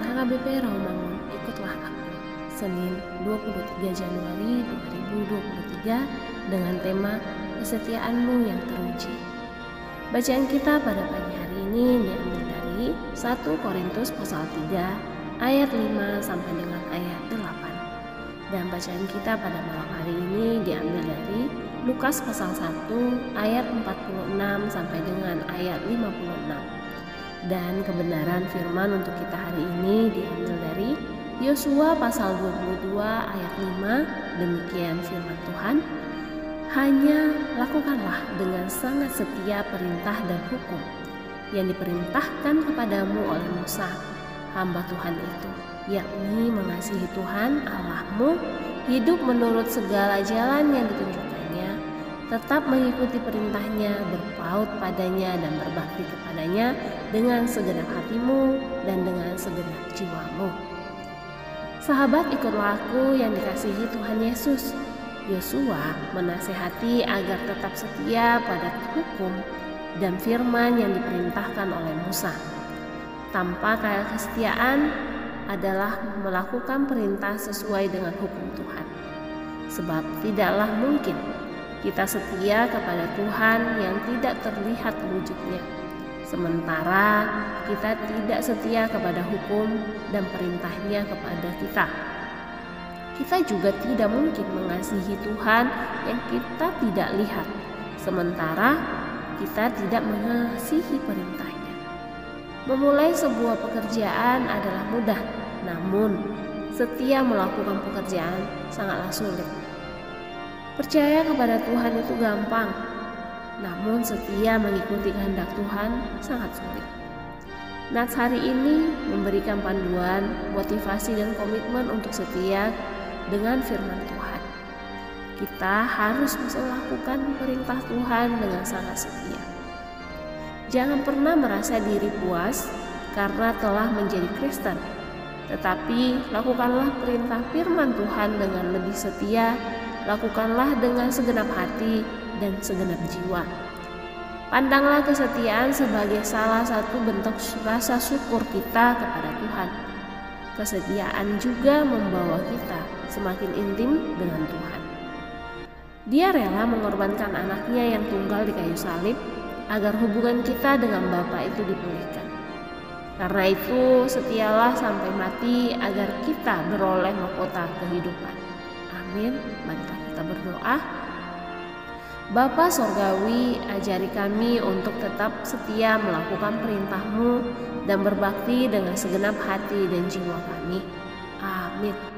HKBP Rawamangun Ikutlah Aku. Senin 23 Januari 2023 dengan tema Kesetiaanmu yang teruji. Bacaan kita pada pagi hari ini diambil dari 1 Korintus pasal 3 ayat 5 sampai dengan ayat 8 dan bacaan kita pada malam hari ini diambil dari Lukas pasal 1 ayat 46 sampai dengan ayat 56 dan kebenaran firman untuk kita hari ini diambil dari Yosua pasal 22 ayat 5 demikian firman Tuhan. Hanya lakukanlah dengan sangat setia perintah dan hukum yang diperintahkan kepadamu oleh Musa hamba Tuhan itu yakni mengasihi Tuhan Allahmu hidup menurut segala jalan yang ditunjukkannya tetap mengikuti perintahnya, berpaut padanya dan berbakti kepadanya dengan segenap hatimu dan dengan segenap jiwamu. Sahabat ikutlah aku yang dikasihi Tuhan Yesus. Yosua menasehati agar tetap setia pada hukum dan firman yang diperintahkan oleh Musa. Tanpa kesetiaan adalah melakukan perintah sesuai dengan hukum Tuhan. Sebab tidaklah mungkin kita setia kepada Tuhan yang tidak terlihat wujudnya. Sementara kita tidak setia kepada hukum dan perintahnya kepada kita. Kita juga tidak mungkin mengasihi Tuhan yang kita tidak lihat. Sementara kita tidak mengasihi perintahnya. Memulai sebuah pekerjaan adalah mudah, namun setia melakukan pekerjaan sangatlah sulit. Percaya kepada Tuhan itu gampang, namun setia mengikuti kehendak Tuhan sangat sulit. Nats hari ini memberikan panduan, motivasi, dan komitmen untuk setia dengan firman Tuhan. Kita harus melakukan perintah Tuhan dengan sangat setia. Jangan pernah merasa diri puas karena telah menjadi Kristen, tetapi lakukanlah perintah firman Tuhan dengan lebih setia lakukanlah dengan segenap hati dan segenap jiwa. Pandanglah kesetiaan sebagai salah satu bentuk rasa syukur kita kepada Tuhan. Kesetiaan juga membawa kita semakin intim dengan Tuhan. Dia rela mengorbankan anaknya yang tunggal di kayu salib agar hubungan kita dengan Bapa itu dipulihkan. Karena itu, setialah sampai mati agar kita beroleh mahkota kehidupan. Amin. Marilah kita berdoa. Bapa Sorgawi, ajari kami untuk tetap setia melakukan perintahmu dan berbakti dengan segenap hati dan jiwa kami. Amin.